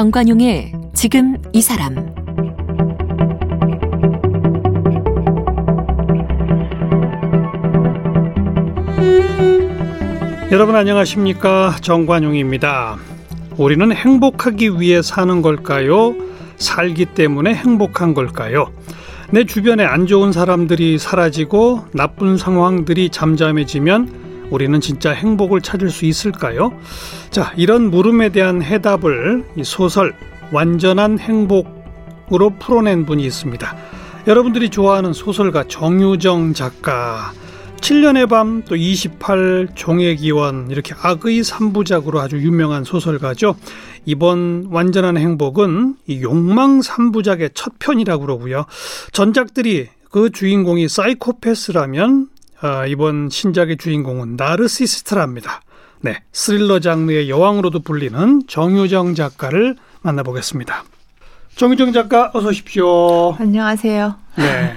정관용의 지금 이 사람 여러분 안녕하십니까 정관용입니다. 우리는 행복하기 위해 사는 걸까요? 살기 때문에 행복한 걸까요? 내 주변에 안 좋은 사람들이 사라지고 나쁜 상황들이 잠잠해지면 우리는 진짜 행복을 찾을 수 있을까요? 자, 이런 물음에 대한 해답을 이 소설 완전한 행복으로 풀어낸 분이 있습니다. 여러분들이 좋아하는 소설가 정유정 작가 7년의 밤, 또 28, 종의 기원 이렇게 악의 3부작으로 아주 유명한 소설가죠. 이번 완전한 행복은 이 욕망 3부작의 첫 편이라고 그러고요. 전작들이 그 주인공이 사이코패스라면 아, 이번 신작의 주인공은 나르시스트랍니다. 네, 스릴러 장르의 여왕으로도 불리는 정유정 작가를 만나보겠습니다. 정유정 작가 어서 오십시오. 안녕하세요. 네.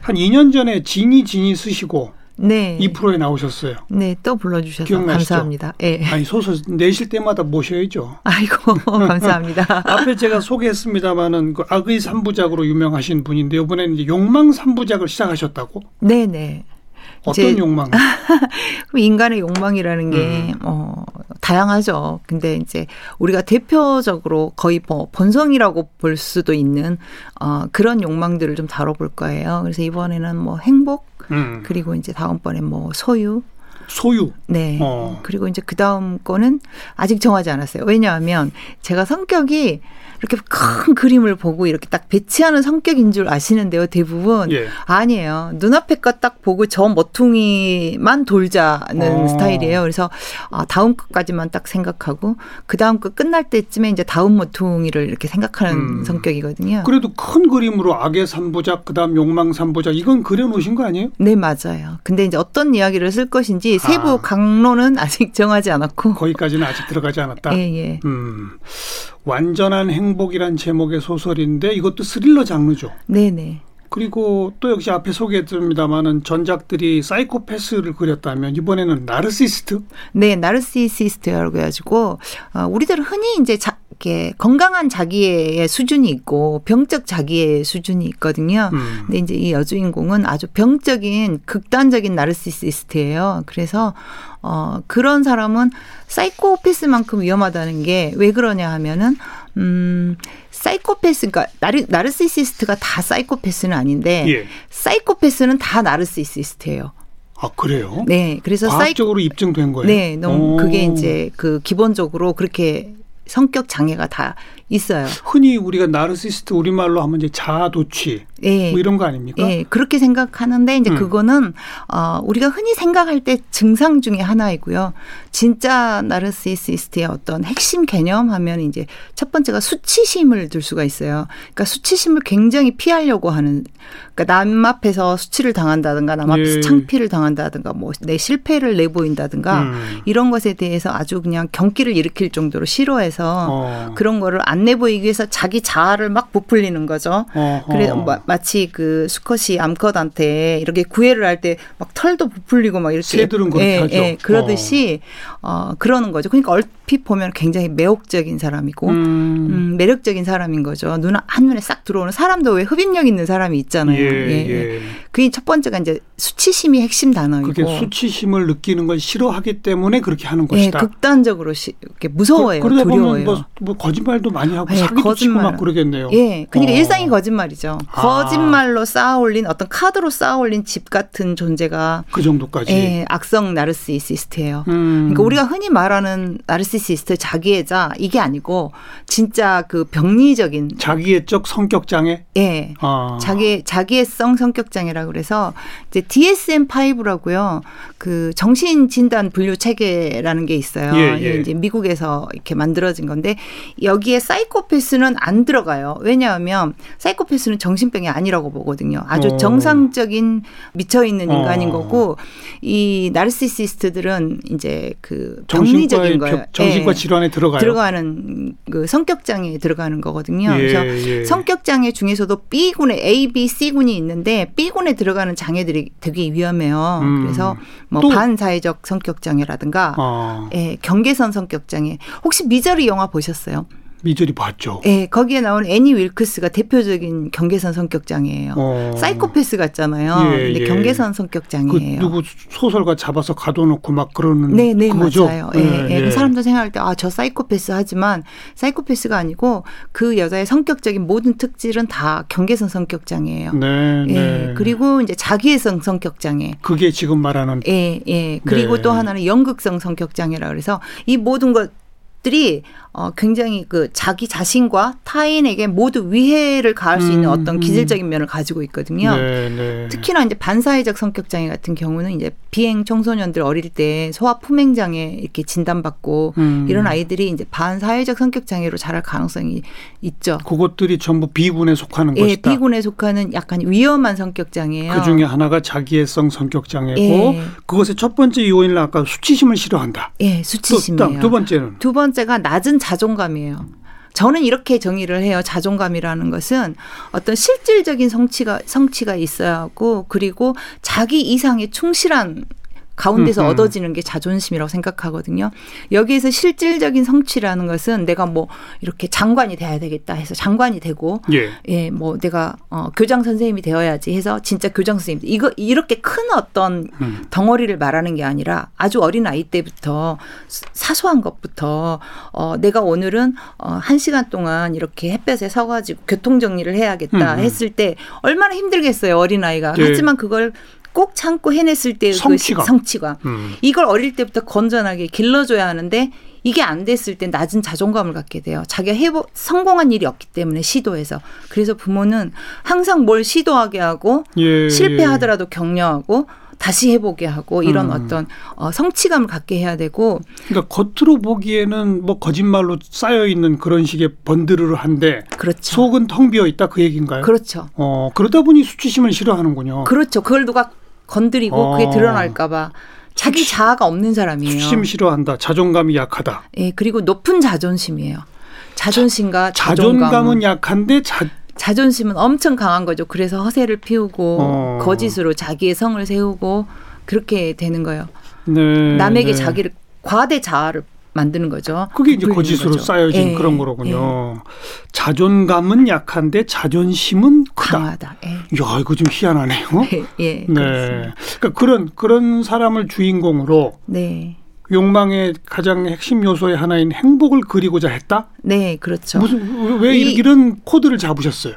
한 2년 전에 지니 지니 쓰시고 네. 이 프로에 나오셨어요. 네, 또 불러주셔서 기억나시죠? 감사합니다. 예. 아니 소설 내실 때마다 모셔야죠. 아이고 감사합니다. 앞에 제가 소개했습니다마는 그 악의 삼부작으로 유명하신 분인데 이번에는 이제 욕망 삼부작을 시작하셨다고? 네, 네. 어떤 욕망? 인간의 욕망이라는 게 음. 어, 다양하죠. 근데 이제 우리가 대표적으로 거의 뭐 본성이라고 볼 수도 있는 어, 그런 욕망들을 좀 다뤄볼 거예요. 그래서 이번에는 뭐 행복 음, 그리고 이제 다음번에 뭐 소유 소유. 네. 어. 그리고 이제 그 다음 거는 아직 정하지 않았어요. 왜냐하면 제가 성격이 이렇게 큰 그림을 보고 이렇게 딱 배치하는 성격인 줄 아시는데요, 대부분. 예. 아니에요. 눈앞에 거딱 보고 저 머퉁이만 돌자는 어. 스타일이에요. 그래서 아, 다음 것까지만 딱 생각하고 그 다음 거 끝날 때쯤에 이제 다음 머퉁이를 이렇게 생각하는 음. 성격이거든요. 그래도 큰 그림으로 악의 삼부작 그 다음 욕망 삼부작 이건 그려놓으신 거 아니에요? 네, 맞아요. 근데 이제 어떤 이야기를 쓸 것인지 세부 아. 강론은 아직 정하지 않았고. 거기까지는 아직 들어가지 않았다. 예, 예. 음, 완전한 행복이란 제목의 소설인데 이것도 스릴러 장르죠. 네 네. 그리고 또 역시 앞에 소개했습니다마는 전작들이 사이코패스를 그렸다면 이번에는 나르시스트. 네, 나르시시스트라고 해가지고 어, 우리들은 흔히 이제 자, 이렇게 건강한 자기의 수준이 있고 병적 자기의 수준이 있거든요. 음. 근데 이제 이 여주인공은 아주 병적인 극단적인 나르시시스트예요. 그래서 어 그런 사람은 사이코패스만큼 위험하다는 게 왜 그러냐 하면은 음 사이코패스가 나르 나르시시스트가 다 사이코패스는 아닌데 예. 사이코패스는 다 나르시시스트예요. 아 그래요? 네, 그래서 사이 과학적으로 입증된 거예요. 네, 너무 오. 그게 이제 그 기본적으로 그렇게 성격 장애가 다 있어요. 흔히 우리가 나르시스트 우리말로 하면 이제 자아도취 예. 뭐 이런 거 아닙니까? 예, 그렇게 생각하는데 이제 음. 그거는 어 우리가 흔히 생각할 때 증상 중에 하나이고요. 진짜 나르시시스트의 어떤 핵심 개념 하면 이제 첫 번째가 수치심을 들 수가 있어요. 그러니까 수치심을 굉장히 피하려고 하는 그러니까 남 앞에서 수치를 당한다든가 남 앞에서 예. 창피를 당한다든가 뭐 내 실패를 내보인다든가 음. 이런 것에 대해서 아주 그냥 경기를 일으킬 정도로 싫어해서 어. 그런 거를 안 내보이기 위해서 자기 자아를 막 부풀리는 거죠. 어허. 그래 마, 마치 그 수컷이 암컷한테 이렇게 구애를 할 때 막 털도 부풀리고 막 이렇게 새들은 그렇게 예, 하죠. 예, 그러듯이 어. 그러는 거죠. 그러니까 얼 핏 보면 굉장히 매혹적인 사람이고 음. 음, 매력적인 사람인 거죠. 눈 한눈에 싹 들어오는 사람도 왜 흡입력 있는 사람이 있잖아요. 예, 예. 그게 첫 번째가 이제 수치심이 핵심 단어이고 그게 수치심을 느끼는 걸 싫어하기 때문에 그렇게 하는 예, 것이다. 극단적으로 시, 이렇게 무서워요. 그, 러다 보면. 뭐, 뭐 거짓말도 많이 하고 예, 사기도 치고 거짓말. 막 그러겠네요. 예. 그러니까 어. 일상이 거짓말이죠. 아. 거짓말로 쌓아올린 어떤 카드로 쌓아올린 집 같은 존재가 그 정도까지. 예, 악성 나르시시스트예요. 음. 그러니까 우리가 흔히 말하는 나르시시스트 자기애자 이게 아니고 진짜 그 병리적인 자기애적 성격 장애. 예. 아. 자기 자기애성 성격 장애라 그래서 이제 DSM-5라고요. 그 정신 진단 분류 체계라는 게 있어요. 예, 예. 이제 미국에서 이렇게 만들어진 건데 여기에 사이코패스는 안 들어가요. 왜냐하면 사이코패스는 정신병이 아니라고 보거든요. 아주 어. 정상적인 미쳐 있는 어. 인간인 거고 이 나르시시스트들은 이제 그 병리적인 거예요. 병- 정신과 예. 질환에 들어가요. 들어가는 그 성격 장애에 들어가는 거거든요. 예, 그래서 예. 성격 장애 중에서도 B군에 A, B, C군이 있는데 B군에 들어가는 장애들이 되게 위험해요. 음. 그래서 뭐 또- 반사회적 성격 장애라든가 어. 예, 경계선 성격 장애. 혹시 미저리 영화 보셨어요? 미저리 봤죠. 예, 거기에 나오는 애니 윌크스가 대표적인 경계선 성격 장애예요. 어. 사이코패스 같잖아요. 예, 근데 예. 경계선 성격 그 장애예요. 누구 소설가 잡아서 가둬놓고 막 그러는 네, 네, 그거죠. 맞아요. 예, 예. 그 사람도 생각할 때, 아, 저 사이코패스 하지만, 사이코패스가 아니고, 그 여자의 성격적인 모든 특질은 다 경계선 성격 장애예요. 네, 예, 네. 그리고 이제 자기애성 성격 장애. 그게 지금 말하는 예, 예. 그리고 네. 또 하나는 연극성 성격 장애라 그래서 이 모든 것 들이 어 굉장히 그 자기 자신과 타인에게 모두 위해를 가할 수 있는 음, 어떤 음. 기질적인 면을 가지고 있거든요. 네, 네. 특히나 이제 반사회적 성격 장애 같은 경우는 이제 비행 청소년들 어릴 때 소아 품행 장애 이렇게 진단받고 음. 이런 아이들이 이제 반사회적 성격 장애로 자랄 가능성이 있죠. 그것들이 전부 비군에 속하는 예, 것이다. 비군에 속하는 약간 위험한 성격 장애예요. 그 중에 하나가 자기애성 성격 장애고 예. 그것의 첫 번째 요인은 아까 수치심을 싫어한다. 예, 또 수치심이에요. 두 번째는 두 번째가 낮은 자존감이에요. 저는 이렇게 정의를 해요. 자존감이라는 것은 어떤 실질적인 성취가 성취가 있어야 하고 그리고 자기 이상의 충실한 가운데서 음흠. 얻어지는 게 자존심이라고 생각하거든요. 여기에서 실질적인 성취라는 것은 내가 뭐 이렇게 장관이 돼야 되겠다 해서 장관이 되고 예. 예, 뭐 내가 어 교장 선생님이 되어야지 해서 진짜 교장 선생님 이거 이렇게 큰 어떤 음. 덩어리를 말하는 게 아니라 아주 어린 아이 때부터 스- 사소한 것부터 어 내가 오늘은 어한 시간 동안 이렇게 햇볕에 서 가지고 교통 정리를 해야겠다 음, 음. 했을 때 얼마나 힘들겠어요 어린 아이가 예. 하지만 그걸 꼭 참고 해냈을 때의 그 성취감. 성취감 음. 이걸 어릴 때부터 건전하게 길러줘야 하는데 이게 안 됐을 때 낮은 자존감을 갖게 돼요. 자기가 해보 성공한 일이 없기 때문에 시도해서 그래서 부모는 항상 뭘 시도하게 하고 예, 실패하더라도 격려하고 다시 해보게 하고 이런 음. 어떤 어, 성취감을 갖게 해야 되고 그러니까 겉으로 보기에는 뭐 거짓말로 쌓여 있는 그런 식의 번드르르 한데 그렇죠. 속은 텅 비어 있다 그 얘기인가요? 그렇죠. 어 그러다 보니 수치심을 싫어하는군요. 그렇죠. 그걸 누가 건드리고 어. 그게 드러날까봐 자기 자아가 없는 사람이에요. 수치심 싫어한다. 자존감이 약하다. 예, 그리고 높은 자존심이에요. 자존심과 자존감은 자존감은 약한데 자, 자존심은 엄청 강한 거죠. 그래서 허세를 피우고 어. 거짓으로 자기의 성을 세우고 그렇게 되는 거예요. 네, 남에게 네. 자기를 과대 자아를 만드는 거죠. 그게 이제 거짓으로 거죠. 쌓여진 예, 그런 예. 거로군요. 자존감은 약한데 자존심은 크다. 강하다. 예. 야, 이거 좀 희한하네요. 예, 예, 네. 그렇습니다. 그러니까 그런 그런 사람을 주인공으로 네. 욕망의 가장 핵심 요소의 하나인 행복을 그리고자 했다? 네, 그렇죠. 무슨 왜 이- 이런 코드를 잡으셨어요?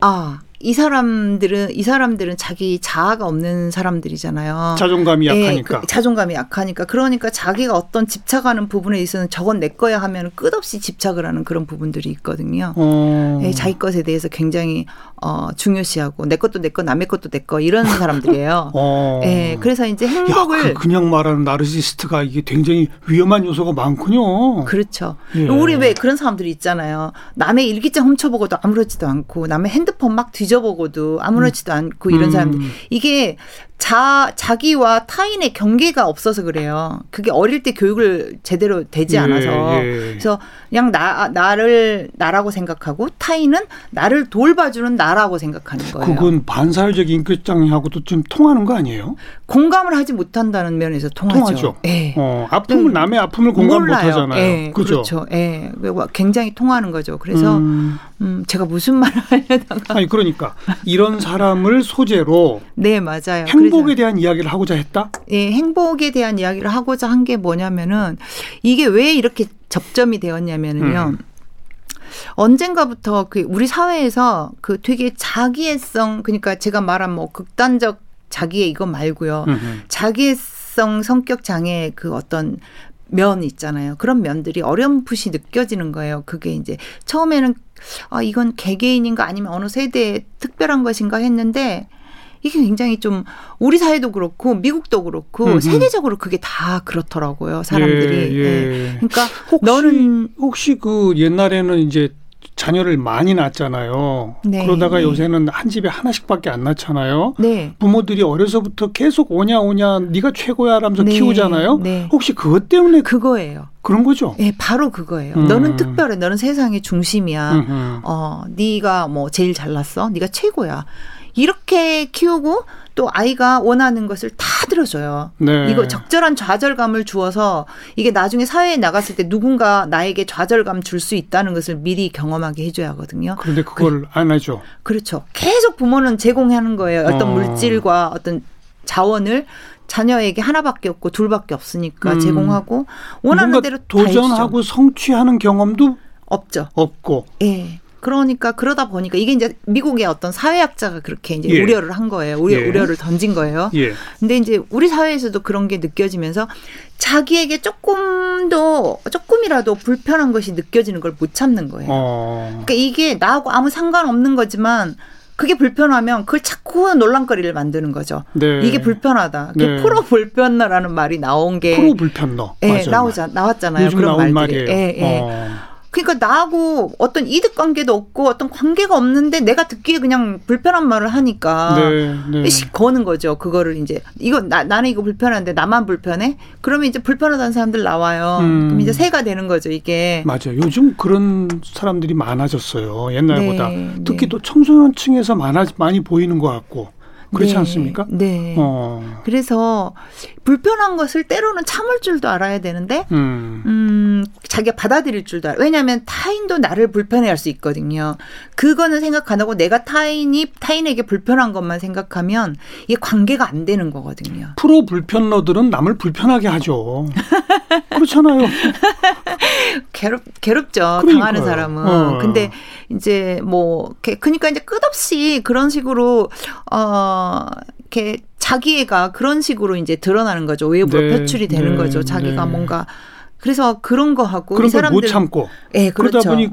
아, 이 사람들은 이 사람들은 자기 자아가 없는 사람들이잖아요. 자존감이 예, 약하니까. 그 자존감이 약하니까 그러니까 자기가 어떤 집착하는 부분에 있어서는 저건 내 거야 하면 끝없이 집착을 하는 그런 부분들이 있거든요. 어. 예, 자기 것에 대해서 굉장히 어, 중요시하고 내 것도 내 거, 남의 것도 내 거 이런 사람들이에요. 어. 예, 그래서 이제 야, 행복을 그, 그냥 말하는 나르시스트가 이게 굉장히 위험한 요소가 많군요. 그렇죠. 예. 우리 왜 그런 사람들이 있잖아요. 남의 일기장 훔쳐보고도 아무렇지도 않고 남의 핸드폰 막 뒤져보고도 아무렇지도 않고 이런 음. 사람들. 이게 자 자기와 타인의 경계가 없어서 그래요. 그게 어릴 때 교육을 제대로 되지 예, 않아서. 예. 그래서 그냥 나 나를 나라고 생각하고 타인은 나를 돌봐주는 나 라고 생각하는 거예요. 그건 반사회적 인격장애하고도 좀 통하는 거 아니에요? 공감을 하지 못한다는 면에서 통하죠. 통하죠. 예. 어, 아픔을 음, 남의 아픔을 공감 못. 하잖아요. 예, 그죠? 그렇죠. 예. 굉장히 통하는 거죠. 그래서 음, 음, 제가 무슨 말을 하려다가. 아니 그러니까 이런 사람을 소재로 네, 맞아요. 행복에 대한 이야기를 하고자 했다. 예, 행복에 대한 이야기를 하고자 한 게 뭐냐면은 이게 왜 이렇게 접점이 되었냐면은요. 음. 언젠가부터 그 우리 사회에서 그 되게 자기애성 그러니까 제가 말한 뭐 극단적 자기의 이거 말고요. 음, 자기애성 성격 장애 그 어떤 면 있잖아요. 그런 면들이 어렴풋이 느껴지는 거예요. 그게 이제 처음에는 아 이건 개개인인가 아니면 어느 세대의 특별한 것인가 했는데 이게 굉장히 좀 우리 사회도 그렇고 미국도 그렇고 음흠. 세계적으로 그게 다 그렇더라고요. 사람들이. 예, 예. 예. 그러니까 혹시 너는 혹시 그 옛날에는 이제 자녀를 많이 낳았잖아요. 네, 그러다가 네. 요새는 한 집에 하나씩밖에 안 낳잖아요. 네. 부모들이 어려서부터 계속 오냐 오냐 네가 최고야라면서 네, 키우잖아요. 네. 혹시 그것 때문에 그거예요. 그런 거죠. 예, 바로 그거예요. 음. 너는 특별해. 너는 세상의 중심이야. 음흠. 어, 네가 뭐 제일 잘났어. 네가 최고야. 이렇게 키우고 또 아이가 원하는 것을 다 들어줘요. 네. 이거 적절한 좌절감을 주어서 이게 나중에 사회에 나갔을 때 누군가 나에게 좌절감 줄 수 있다는 것을 미리 경험하게 해줘야 하거든요. 그런데 그걸 안 하죠. 그렇죠. 계속 부모는 제공하는 거예요. 어떤 어. 물질과 어떤 자원을 자녀에게 하나밖에 없고 둘밖에 없으니까 음. 제공하고 원하는 대로. 도전하고 성취하는 경험도 없죠. 없고. 예. 그러니까 그러다 보니까 이게 이제 미국의 어떤 사회학자가 그렇게 이제 예. 우려를 한 거예요. 우려, 예. 우려를 던진 거예요. 예. 근데 이제 우리 사회에서도 그런 게 느껴지면서 자기에게 조금도 조금이라도 불편한 것이 느껴지는 걸 못 참는 거예요. 어. 그러니까 이게 나하고 아무 상관없는 거지만 그게 불편하면 그걸 자꾸 논란거리를 만드는 거죠. 네. 이게 불편하다. 네. 프로 불편러라는 말이 나온 게 프로 불편러. 예. 나오자 나왔잖아요. 요즘 그런 말들이. 말이에요. 예, 예. 어. 그러니까 나하고 어떤 이득 관계도 없고 어떤 관계가 없는데 내가 듣기에 그냥 불편한 말을 하니까 네, 네. 씩 거는 거죠. 그거를 이제 이거 나, 나는 이거 불편한데 나만 불편해? 그러면 이제 불편하다는 사람들 나와요. 음. 그럼 이제 새가 되는 거죠. 이게 맞아요. 요즘 그런 사람들이 많아졌어요. 옛날보다. 네, 특히 네. 또 청소년층에서 많아, 많이 보이는 것 같고. 그렇지 네, 않습니까? 네. 어. 그래서 불편한 것을 때로는 참을 줄도 알아야 되는데 음. 음, 자기가 받아들일 줄도 알아. 왜냐하면 타인도 나를 불편해할 수 있거든요. 그거는 생각 안 하고 내가 타인이 타인에게 불편한 것만 생각하면 이게 관계가 안 되는 거거든요. 프로 불편러들은 남을 불편하게 하죠. 그렇잖아요. 괴롭 괴롭죠. 그러니까요. 당하는 사람은. 어. 근데 이제 뭐 그러니까 이제 끝없이 그런 식으로 어 이렇게 자기애가 그런 식으로 이제 드러나는 거죠. 외부로 네, 표출이 되는 네, 거죠. 자기가 네. 뭔가 그래서 그런 거 하고 그런 이걸못 사람들 참고. 예, 그렇죠. 그러다 보니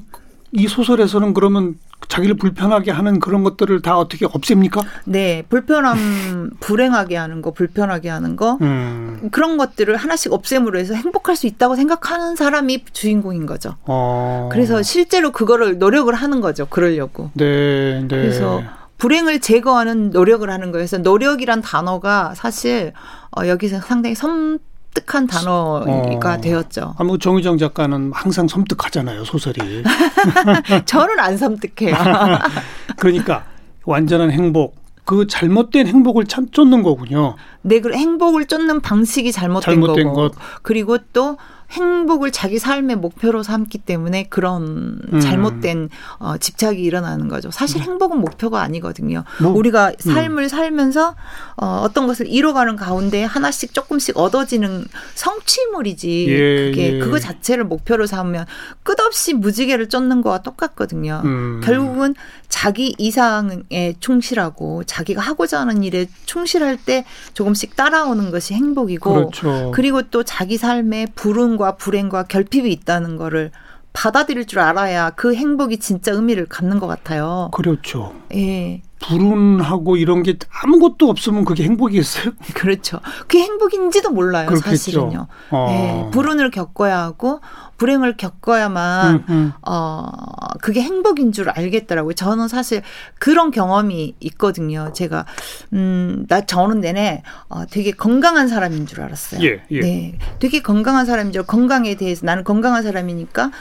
이 소설에서는 그러면 자기를 불편하게 하는 그런 것들을 다 어떻게 없앱니까? 네, 불편함, 불행하게 하는 거, 불편하게 하는 거, 음. 그런 것들을 하나씩 없앰으로 해서 행복할 수 있다고 생각하는 사람이 주인공인 거죠. 어. 그래서 실제로 그거를 노력을 하는 거죠. 그러려고. 네, 네. 그래서 불행을 제거하는 노력을 하는 거여서 노력이란 단어가 사실 어, 여기서 상당히 섬 뜩한 단어가 어. 되었죠. 아, 뭐 정유정 작가는 항상 섬뜩하잖아요, 소설이. 저는 안 섬뜩해요. 그러니까 완전한 행복, 그 잘못된 행복을 참 쫓는 거군요. 네, 그 행복을 쫓는 방식이 잘못된, 잘못된 거고. 것. 그리고 또 행복을 자기 삶의 목표로 삼기 때문에 그런 음. 잘못된 어, 집착이 일어나는 거죠. 사실 행복은 목표가 아니거든요. 뭐, 우리가 삶을 살면서 어, 어떤 것을 이뤄가는 가운데 하나씩 조금씩 얻어지는 성취물이지. 예, 그게 예. 그거 자체를 목표로 삼으면 끝없이 무지개를 쫓는 거와 똑같거든요. 음. 결국은 자기 이상에 충실하고 자기가 하고자 하는 일에 충실할 때 조금씩 따라오는 것이 행복이고 그렇죠. 그리고 또 자기 삶에 불운과 불행과 결핍이 있다는 거를 받아들일 줄 알아야 그 행복이 진짜 의미를 갖는 것 같아요. 그렇죠. 예, 불운하고 이런 게 아무것도 없으면 그게 행복이겠어요? 그렇죠. 그게 행복인지도 몰라요, 그렇겠죠. 사실은요. 어. 예, 불운을 겪어야 하고 불행을 겪어야만 음, 음. 어, 그게 행복인 줄 알겠더라고요. 저는 사실 그런 경험이 있거든요. 제가, 음, 나 저는 내내 어, 되게 건강한 사람인 줄 알았어요. 예, 예. 네. 되게 건강한 사람인 줄, 건강에 대해서 나는 건강한 사람이니까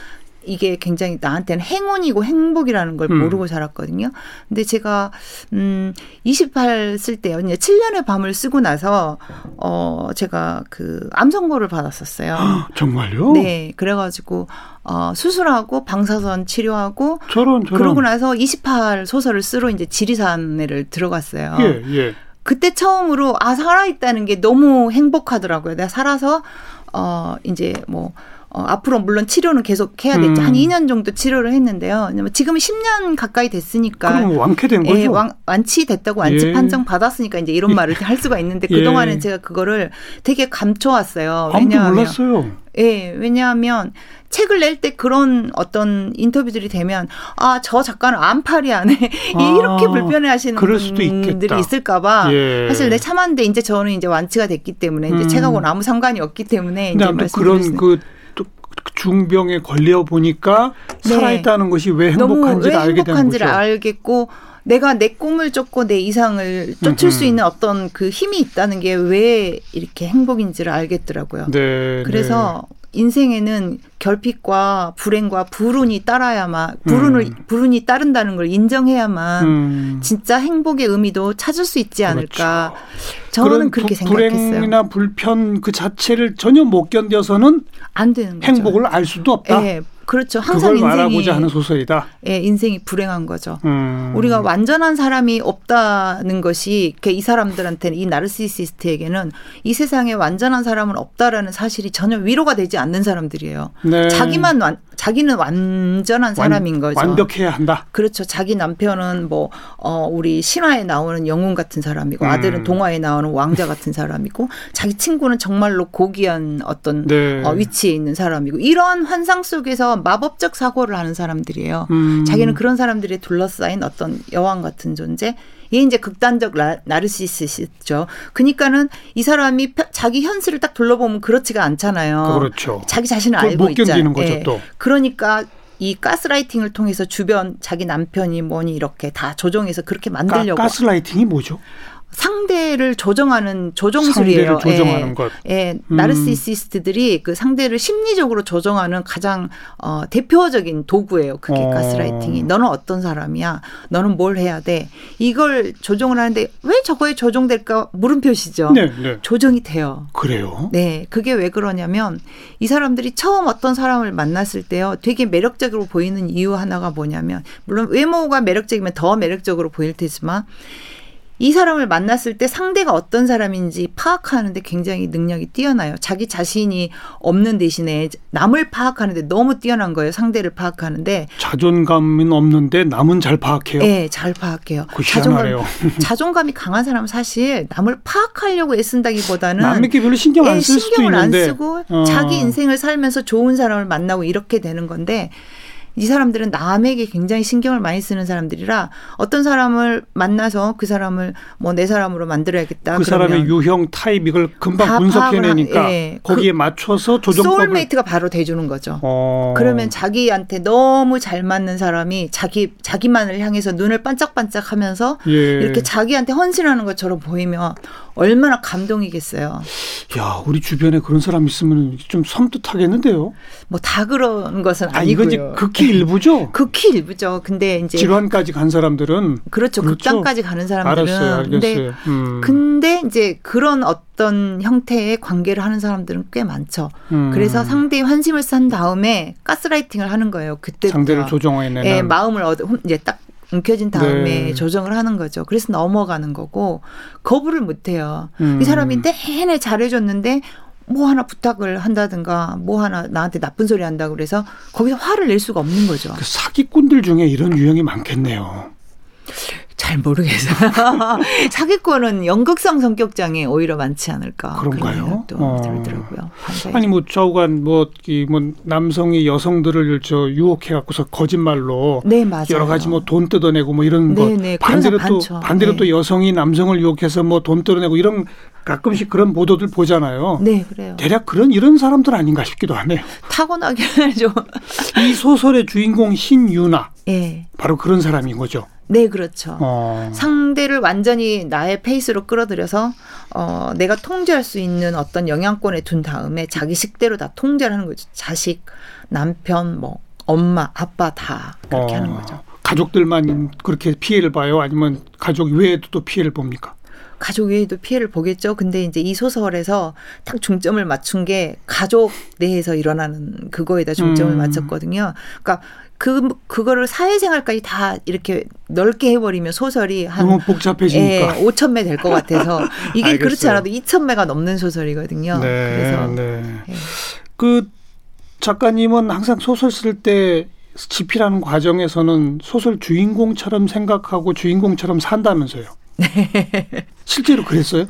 이게 굉장히 나한테는 행운이고 행복이라는 걸 음. 모르고 살았거든요. 근데 제가 음 28쓸 때요. 이제 7년의 밤을 쓰고 나서 어 제가 그 암 선고를 받았었어요. 정말요? 네. 그래 가지고 어 수술하고 방사선 치료하고 저런 저런. 그러고 나서 28 소설을 쓰러 이제 지리산에를 들어갔어요. 예, 예. 그때 처음으로 아 살아 있다는 게 너무 행복하더라고요. 내가 살아서 어 이제 뭐 어, 앞으로 물론 치료는 계속 해야겠죠. 음. 한 2년 정도 치료를 했는데요. 지금 10년 가까이 됐으니까. 그럼 완쾌된 거죠? 예, 완, 완치됐다고 완치 예. 판정 받았으니까 이제 이런 말을 할 수가 있는데 예. 그동안은 제가 그거를 되게 감춰왔어요. 왜냐하면 몰랐어요. 예, 왜냐하면 책을 낼 때 그런 어떤 인터뷰들이 되면 아, 저 작가는 암팔이 안에 아, 이렇게 불편해 하시는 분들이. 있을까봐 예. 사실 내 참았는데 이제 저는 이제 완치가 됐기 때문에 이제 음. 책하고는 아무 상관이 없기 때문에 이제 말씀드렸습니다. 그런 그또 중병에 걸려 보니까 네. 살아있다는 것이 왜 행복한지를 왜 알게 되는 거죠. 알겠고 내가 내 꿈을 쫓고 내 이상을 쫓을 수 음흠. 있는 어떤 그 힘이 있다는 게 왜 이렇게 행복인지를 알겠더라고요. 네. 그래서 인생에는 결핍과 불행과 불운이 따라야만 불운을 음. 불운이 따른다는 걸 인정해야만 음. 진짜 행복의 의미도 찾을 수 있지 않을까. 그런 저는 그렇게 부- 생각했어요. 불행이나 불편 그 자체를 전혀 못 견뎌서는 안 되는 거죠. 행복을 알 수도 없다. 예, 그렇죠. 항상 그걸 인생이 말하고자 하는 소설이다. 예, 인생이 불행한 거죠. 음. 우리가 완전한 사람이 없다는 것이 그이 사람들한테는 이 나르시시스트에게는 이 세상에 완전한 사람은 없다라는 사실이 전혀 위로가 되지 않는 사람들이에요. 네. 자기만 완, 자기는 완전한 사람인 거죠. 완벽해야 한다. 그렇죠. 자기 남편은 뭐, 어, 우리 신화에 나오는 영웅 같은 사람이고, 음. 아들은 동화에 나오는 왕자 같은 사람이고, 자기 친구는 정말로 고귀한 어떤 네. 어, 위치에 있는 사람이고, 이런 환상 속에서 마법적 사고를 하는 사람들이에요. 음. 자기는 그런 사람들이 둘러싸인 어떤 여왕 같은 존재. 이게 이제 극단적 라, 나르시시스죠. 그러니까는 이 사람이 펴- 자기 현실을 딱 둘러보면 그렇지가 않잖아요. 그렇죠. 자기 자신을 알고 못 있잖아요. 견디는 거죠, 또. 그러니까 이 가스라이팅을 통해서 주변 자기 남편이 뭐니 이렇게 다 조정해서 그렇게 만들려고 가, 스라이팅이 뭐죠? 상대를 조정하는 조정술이에요. 상대를 조정하는 예. 것. 예, 음. 나르시시스트들이 그 상대를 심리적으로 조정하는 가장 어, 대표적인 도구예요. 그게 어. 가스라이팅이. 너는 어떤 사람이야? 너는 뭘 해야 돼? 이걸 조정을 하는데 왜 저거에 조정될까? 물음표시죠. 네, 네. 조정이 돼요. 그래요. 네, 그게 왜 그러냐면 이 사람들이 처음 어떤 사람을 만났을 때요, 되게 매력적으로 보이는 이유 하나가 뭐냐면 물론 외모가 매력적이면 더 매력적으로 보일 테지만 이 사람을 만났을 때 상대가 어떤 사람인지 파악하는데 굉장히 능력이 뛰어나요. 자기 자신이 없는 대신에 남을 파악하는데 너무 뛰어난 거예요. 상대를 파악하는데. 자존감은 없는데 남은 잘 파악해요. 네, 잘 파악해요. 그 희한하네요. 자존감이 강한 사람은 사실 남을 파악하려고 애쓴다기보다는 남에게 별로 신경 안 예, 쓸 수도 신경을 안 있는데 쓰고 어. 자기 인생을 살면서 좋은 사람을 만나고 이렇게 되는 건데 이 사람들은 남에게 굉장히 신경을 많이 쓰는 사람들이라 어떤 사람을 만나서 그 사람을 뭐 내 사람으로 만들어야겠다. 그 사람의 유형 타입 이걸 금방 다 분석해내니까 예. 거기에 맞춰서 조종법을 소울메이트가 바로 돼주는 거죠. 어. 그러면 자기한테 너무 잘 맞는 사람이 자기 자기만을 향해서 눈을 반짝반짝하면서 예. 이렇게 자기한테 헌신하는 것처럼 보이면 얼마나 감동이겠어요. 야 우리 주변에 그런 사람 있으면 좀 섬뜩하겠는데요. 뭐 다 그런 것은 아 이건 이제 아니고요. 극히 일부죠. 극히 일부죠. 근데 이제 질환까지 간 사람들은 그렇죠. 그렇죠. 극단까지 가는 사람들은 알았어요, 근데 알겠어요. 음. 근데 이제 그런 어떤 형태의 관계를 하는 사람들은 꽤 많죠. 음. 그래서 상대의 환심을 산 다음에 가스라이팅을 하는 거예요. 그때 상대를 조정해내는 예, 마음을 얻 이제 딱 움켜진 다음에 네. 조정을 하는 거죠. 그래서 넘어가는 거고 거부를 못 해요. 음. 이 사람이 내내 잘해줬는데 뭐 하나 부탁을 한다든가 뭐 하나 나한테 나쁜 소리 한다고 그래서 거기서 화를 낼 수가 없는 거죠. 그 사기꾼들 중에 이런 유형이 많겠네요. 잘 모르겠어요. 사기꾼은 연극성 성격장애 오히려 많지 않을까. 그런가요? 또 어. 들더라고요. 아니 뭐 좌우간 뭐이 뭐 남성이 여성들을 저 유혹해 갖고서 거짓말로 네 맞아요. 여러 가지 뭐 돈 뜯어내고 뭐 이런 거 네, 네. 반대로 또 많죠. 반대로 네. 또 여성이 남성을 유혹해서 뭐 돈 뜯어내고 이런 가끔씩 그런 보도들 보잖아요. 네 그래요. 대략 그런 이런 사람들 아닌가 싶기도 하네요. 타고나게 좀. 이 소설의 주인공 신유나 예. 바로 그런 사람인 거죠. 네 그렇죠. 어. 상대를 완전히 나의 페이스로 끌어들여서 어, 내가 통제할 수 있는 어떤 영향권에 둔 다음에 자기 식대로 다 통제를 하는 거죠. 자식, 남편, 뭐 엄마, 아빠 다 그렇게 어. 하는 거죠. 가족들만 그렇게 피해를 봐요? 아니면 가족 외에도 또 피해를 봅니까? 가족 외에도 피해를 보겠죠. 근데 이제 이 소설에서 딱 중점을 맞춘 게 가족 내에서 일어나는 그거에다 중점을 음. 맞췄거든요. 그러니까 그 그거를 사회생활까지 다 이렇게 넓게 해버리면 소설이 한 너무 복잡해지니까. 예, 5천 매 될 것 같아서 이게. 그렇지 않아도 2천 매가 넘는 소설이거든요. 네, 그래서 네. 예. 그 작가님은 항상 소설 쓸 때 집필하는 과정에서는 소설 주인공처럼 생각하고 주인공처럼 산다면서요. 실제로 그랬어요?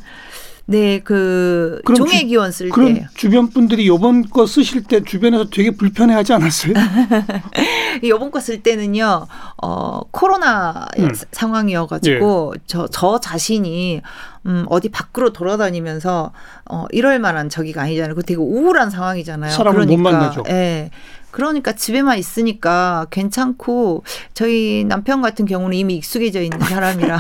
네, 그 종의 주- 기원 쓸 그럼 때 주변 분들이 요번 거 쓰실 때 주변에서 되게 불편해하지 않았어요? 이번 거 쓸 때는요, 어, 코로나 음. 상황이어 가지고, 예. 저, 저 자신이 음, 어디 밖으로 돌아다니면서 어, 이럴 만한 저기가 아니잖아요. 그 되게 우울한 상황이잖아요. 사람을 그러니까, 못 만나죠. 예. 그러니까 집에만 있으니까 괜찮고 저희 남편 같은 경우는 이미 익숙해져 있는 사람이라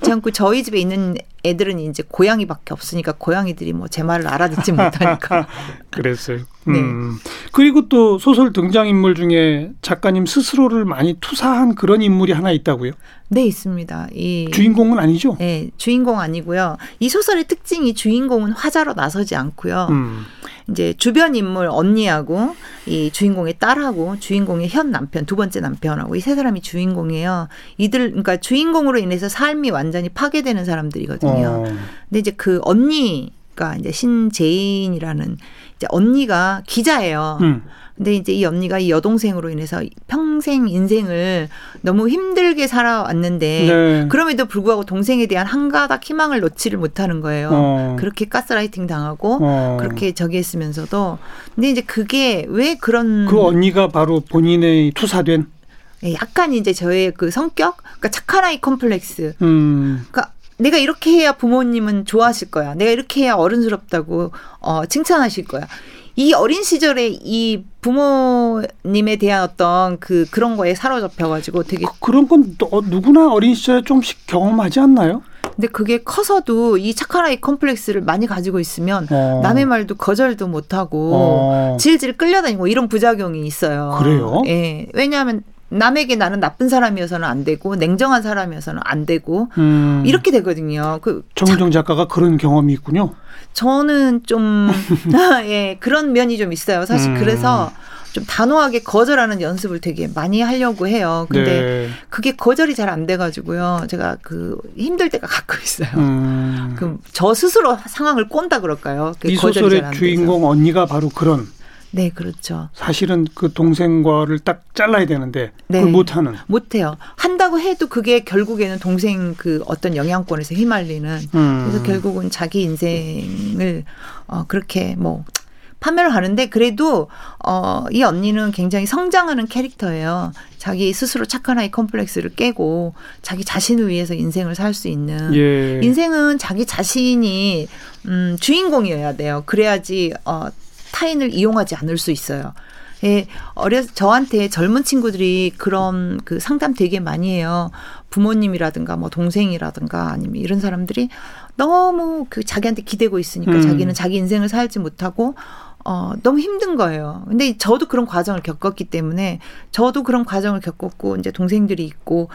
괜찮고 저희 집에 있는 애들은 이제 고양이밖에 없으니까 고양이들이 뭐 제 말을 알아듣지 못하니까 그랬어요. 네. 음. 그리고 또 소설 등장 인물 중에 작가님 스스로를 많이 투사한 그런 인물이 하나 있다고요? 네 있습니다. 이 주인공은 아니죠? 네, 주인공 아니고요. 이 소설의 특징이 주인공은 화자로 나서지 않고요. 음. 이제 주변 인물 언니하고 이 주인공의 딸하고 주인공의 현 남편 두 번째 남편하고 이 세 사람이 주인공이에요. 이들 그러니까 주인공으로 인해서 삶이 완전히 파괴되는 사람들이거든요. 어. 근데 이제 그 언니가 이제 신재인이라는 이제 언니가 기자예요. 음. 근데 이제 이 언니가 이 여동생으로 인해서 평생 인생을 너무 힘들게 살아왔는데 네. 그럼에도 불구하고 동생에 대한 한 가닥 희망을 놓지를 못하는 거예요. 어. 그렇게 가스라이팅 당하고 어. 그렇게 저기 했으면서도 근데 이제 그게 왜 그런 그 언니가 바로 본인의 투사된 예, 약간 이제 저의 그 성격 그러니까 착한 아이 컴플렉스 음. 그러니까 내가 이렇게 해야 부모님은 좋아하실 거야. 내가 이렇게 해야 어른스럽다고 어, 칭찬하실 거야. 이 어린 시절에 이 부모님에 대한 어떤 그 그런 거에 사로잡혀 가지고 되게 그, 그런 건 또 누구나 어린 시절에 좀씩 경험하지 않나요? 근데 그게 커서도 이 착한 아이 컴플렉스를 많이 가지고 있으면 어. 남의 말도 거절도 못하고 어. 질질 끌려다니고 이런 부작용이 있어요. 그래요? 예. 왜냐하면 남에게 나는 나쁜 사람이어서는 안 되고 냉정한 사람이어서는 안 되고 음. 이렇게 되거든요. 그 정은정 작가가 그런 경험이 있군요. 저는 좀, 예, 그런 면이 좀 있어요. 사실 음. 그래서 좀 단호하게 거절하는 연습을 되게 많이 하려고 해요. 근데 네. 그게 거절이 잘 안 돼가지고요. 제가 그 힘들 때가 가끔 있어요. 음. 그저 스스로 상황을 꼰다 그럴까요? 그이 소설의. 주인공 언니가 바로 그런 네, 그렇죠. 사실은 그 동생과를 딱 잘라야 되는데 네. 그걸 못 하는. 못 해요. 한다고 해도 그게 결국에는 동생 그 어떤 영향권에서 휘말리는 음. 그래서 결국은 자기 인생을 어 그렇게 뭐 판매를 하는데 그래도 어 이 언니는 굉장히 성장하는 캐릭터예요. 자기 스스로 착한 아이 컴플렉스를 깨고 자기 자신을 위해서 인생을 살 수 있는 예. 인생은 자기 자신이 음 주인공이어야 돼요. 그래야지 어 타인을 이용하지 않을 수 있어요. 예, 어려 저한테 젊은 친구들이 그런 그 상담 되게 많이 해요. 부모님이라든가 뭐 동생이라든가 아니면 이런 사람들이 너무 그 자기한테 기대고 있으니까 음. 자기는 자기 인생을 살지 못하고 어 너무 힘든 거예요. 근데 저도 그런 과정을 겪었기 때문에 저도 그런 과정을 겪었고 이제 동생들이 있고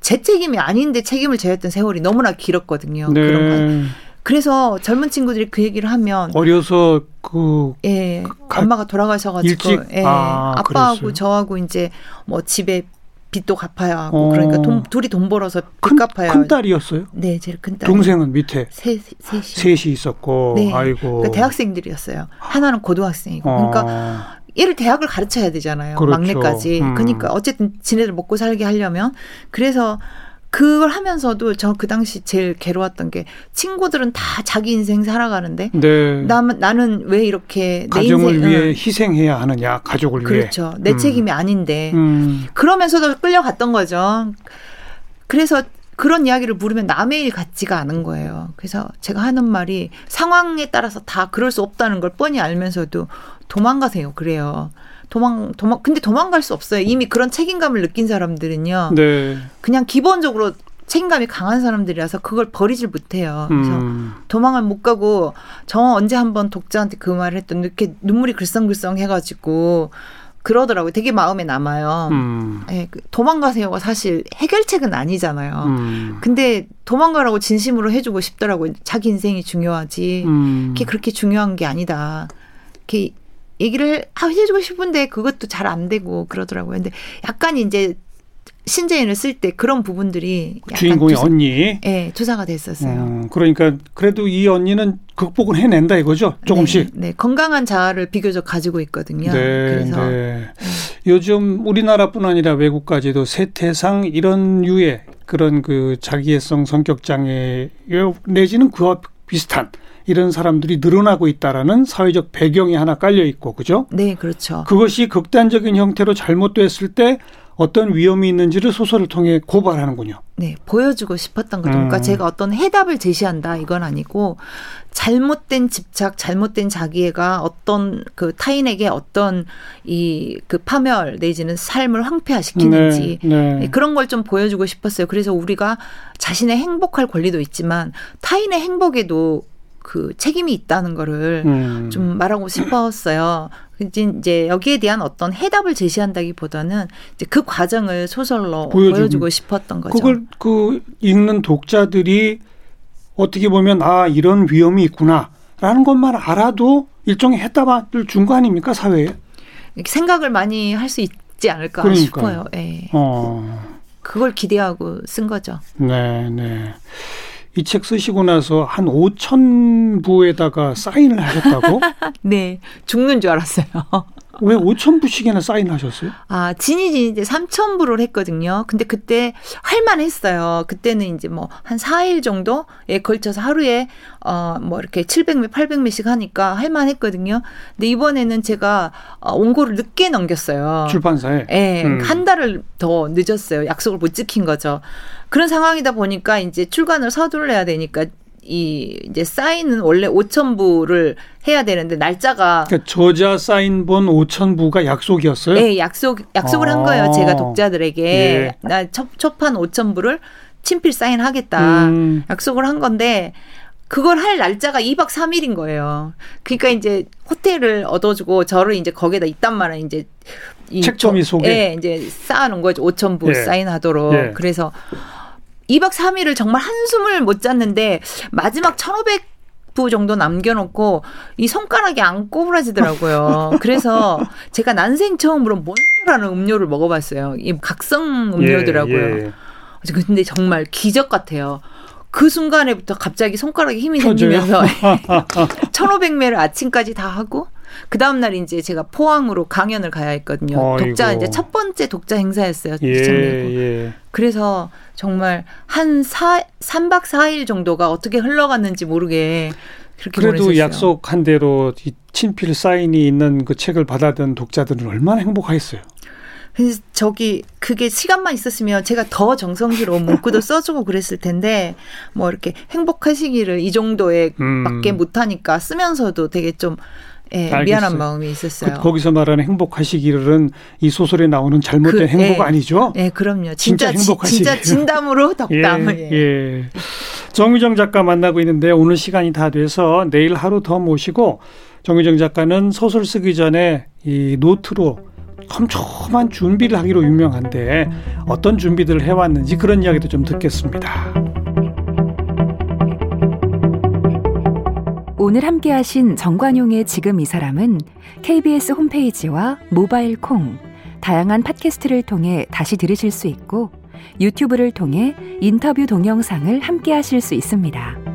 제 책임이 아닌데 책임을 져야 했던 세월이 너무나 길었거든요. 네. 그런 거. 그래서 젊은 친구들이 그 얘기를 하면 어려서 그 예, 가- 엄마가 돌아가셔가지고 일찍? 예, 아, 아빠하고 그랬어요? 저하고 이제 뭐 집에 빚도 갚아야 하고 어. 그러니까 돈, 둘이 돈 벌어서 빚 큰, 갚아야 큰 딸이었어요. 네, 제일 큰 딸. 동생은 밑에 세 셋이. 셋이 있었고 네. 아이고. 그러니까 대학생들이었어요. 하나는 고등학생이고. 그러니까 어. 얘를 대학을 가르쳐야 되잖아요. 그렇죠. 막내까지. 음. 그러니까 어쨌든 지네들 먹고 살게 하려면 그래서 그걸 하면서도 저 그 당시 제일 괴로웠던 게 친구들은 다 자기 인생 살아가는데 네. 나, 나는 왜 이렇게 내 가정을 인생 위해 응. 희생해야 하느냐 가족을 위해. 그렇죠. 내 음. 책임이 아닌데 음. 그러면서도 끌려갔던 거죠. 그래서 그런 이야기를 물으면 남의 일 같지가 않은 거예요. 그래서 제가 하는 말이 상황에 따라서 다 그럴 수 없다는 걸 뻔히 알면서도 도망가세요. 그래요. 도망 도망 근데 도망갈 수 없어요. 이미 그런 책임감을 느낀 사람들은요. 네. 그냥 기본적으로 책임감이 강한 사람들이라서 그걸 버리질 못해요. 그래서 음. 도망을 못 가고 저 언제 한번 독자한테 그 말을 했더니 이렇게 눈물이 글썽글썽 해가지고 그러더라고요. 되게 마음에 남아요. 음. 예, 그 도망가세요가 사실 해결책은 아니잖아요. 음. 근데 도망가라고 진심으로 해주고 싶더라고요. 자기 인생이 중요하지. 음. 그게 그렇게 중요한 게 아니다. 이렇게 얘기를 아, 해주고 싶은데 그것도 잘 안 되고 그러더라고요. 근데 약간 이제 신재인을 쓸 때 그런 부분들이 약간 주인공의 투사, 언니. 예, 투사가 됐었어요. 음, 그러니까 그래도 이 언니는 극복을 해낸다 이거죠. 조금씩. 네, 네, 건강한 자아를 비교적 가지고 있거든요. 네, 그래서 네. 요즘 우리나라뿐 아니라 외국까지도 세태상 이런 유의 그런 그 자기애성 성격 장애 내지는 그와 비슷한 이런 사람들이 늘어나고 있다라는 사회적 배경이 하나 깔려 있고 그죠? 네, 그렇죠. 그것이 극단적인 형태로 잘못됐을 때 어떤 위험이 있는지를 소설을 통해 고발하는군요. 네, 보여주고 싶었던 거죠. 그러니까 음. 제가 어떤 해답을 제시한다 이건 아니고 잘못된 집착, 잘못된 자기애가 어떤 그 타인에게 어떤 이 그 파멸 내지는 삶을 황폐화시키는지 네, 네. 네, 그런 걸 좀 보여주고 싶었어요. 그래서 우리가 자신의 행복할 권리도 있지만 타인의 행복에도 그 책임이 있다는 거를 음. 좀 말하고 싶었어요. 이제 여기에 대한 어떤 해답을 제시한다기보다는 이제 그 과정을 소설로 보여주고. 보여주고 싶었던 거죠. 그걸 그 읽는 독자들이 어떻게 보면 아 이런 위험이 있구나라는 것만 알아도 일종의 해답을 준 거 아닙니까 사회에? 생각을 많이 할 수 있지 않을까 그러니까요. 싶어요. 예. 어, 그걸 기대하고 쓴 거죠. 네, 네. 이 책 쓰시고 나서 한 5천 부에다가 사인을 하셨다고? 네, 죽는 줄 알았어요. 왜 5천 부씩이나 사인을 하셨어요? 아, 진이지 이제 3,000부를 했거든요. 근데 그때 할만했어요. 그때는 이제 뭐 한 4일 정도에 걸쳐서 하루에 어, 뭐 이렇게 700매, 800매씩 하니까 할만했거든요. 근데 이번에는 제가 어, 원고를 늦게 넘겼어요. 출판사에. 예, 음. 한 달을 더 늦었어요. 약속을 못 지킨 거죠. 그런 상황이다 보니까 이제 출간을 서둘러야 되니까 이 이제 사인은 원래 5천 부를 해야 되는데 날짜가 그러니까 저자 사인본 5천 부가 약속이었어요. 예, 약속 약속을 한 거예요. 아. 제가 독자들에게 예. 나 첫, 첫판 5천 부를 친필 사인하겠다. 음. 약속을 한 건데 그걸 할 날짜가 2박 3일인 거예요. 그러니까 이제 호텔을 얻어주고 저를 이제 거기다 있단 말은 이제 이 책점이 저- 속에? 예, 이제 쌓아놓은 거죠. 5천 부 예. 사인하도록. 예. 그래서 2박 3일을 정말 한숨을 못 잤는데 마지막 1,500 부 정도 남겨놓고 이 손가락이 안 꼬부라지더라고요. 그래서 제가 난생 처음으로 몬스터라는 음료를 먹어봤어요. 이 각성 음료더라고요. 예, 예. 근데 정말 기적 같아요. 그 순간에부터 갑자기 손가락에 힘이 펴져요? 생기면서 1500매를 아침까지 다 하고 그 다음 날 이제 제가 포항으로 강연을 가야 했거든요. 어이고. 독자 이제 첫 번째 독자 행사였어요. 예. 예. 그래서 정말 한 4, 3박 4일 정도가 어떻게 흘러갔는지 모르게 그렇게 그래도 보냈었어요. 약속한 대로 이 친필 사인이 있는 그 책을 받아든 독자들은 얼마나 행복하겠어요. 그래서 저기 그게 시간만 있었으면 제가 더 정성스러운 문구도 써주고 그랬을 텐데 뭐 이렇게 행복하시기를 이 정도에 음. 밖에 못하니까 쓰면서도 되게 좀 예, 알겠어요. 미안한 마음이 있었어요. 그, 거기서 말하는 행복하시기를은 이 소설에 나오는 잘못된 그, 행복 예. 아니죠? 네, 그럼요. 진짜 진짜. 진짜 진담으로 덕담. 예, 예. 정유정 작가 만나고 있는데 오늘 시간이 다 돼서 내일 하루 더 모시고 정유정 작가는 소설 쓰기 전에 이 노트로 촘촘한 준비를 하기로 유명한데 어떤 준비들을 해왔는지 그런 이야기도 좀 듣겠습니다. 오늘 함께 하신 정관용의 지금 이 사람은 KBS 홈페이지와 모바일 콩, 다양한 팟캐스트를 통해 다시 들으실 수 있고 유튜브를 통해 인터뷰 동영상을 함께 하실 수 있습니다.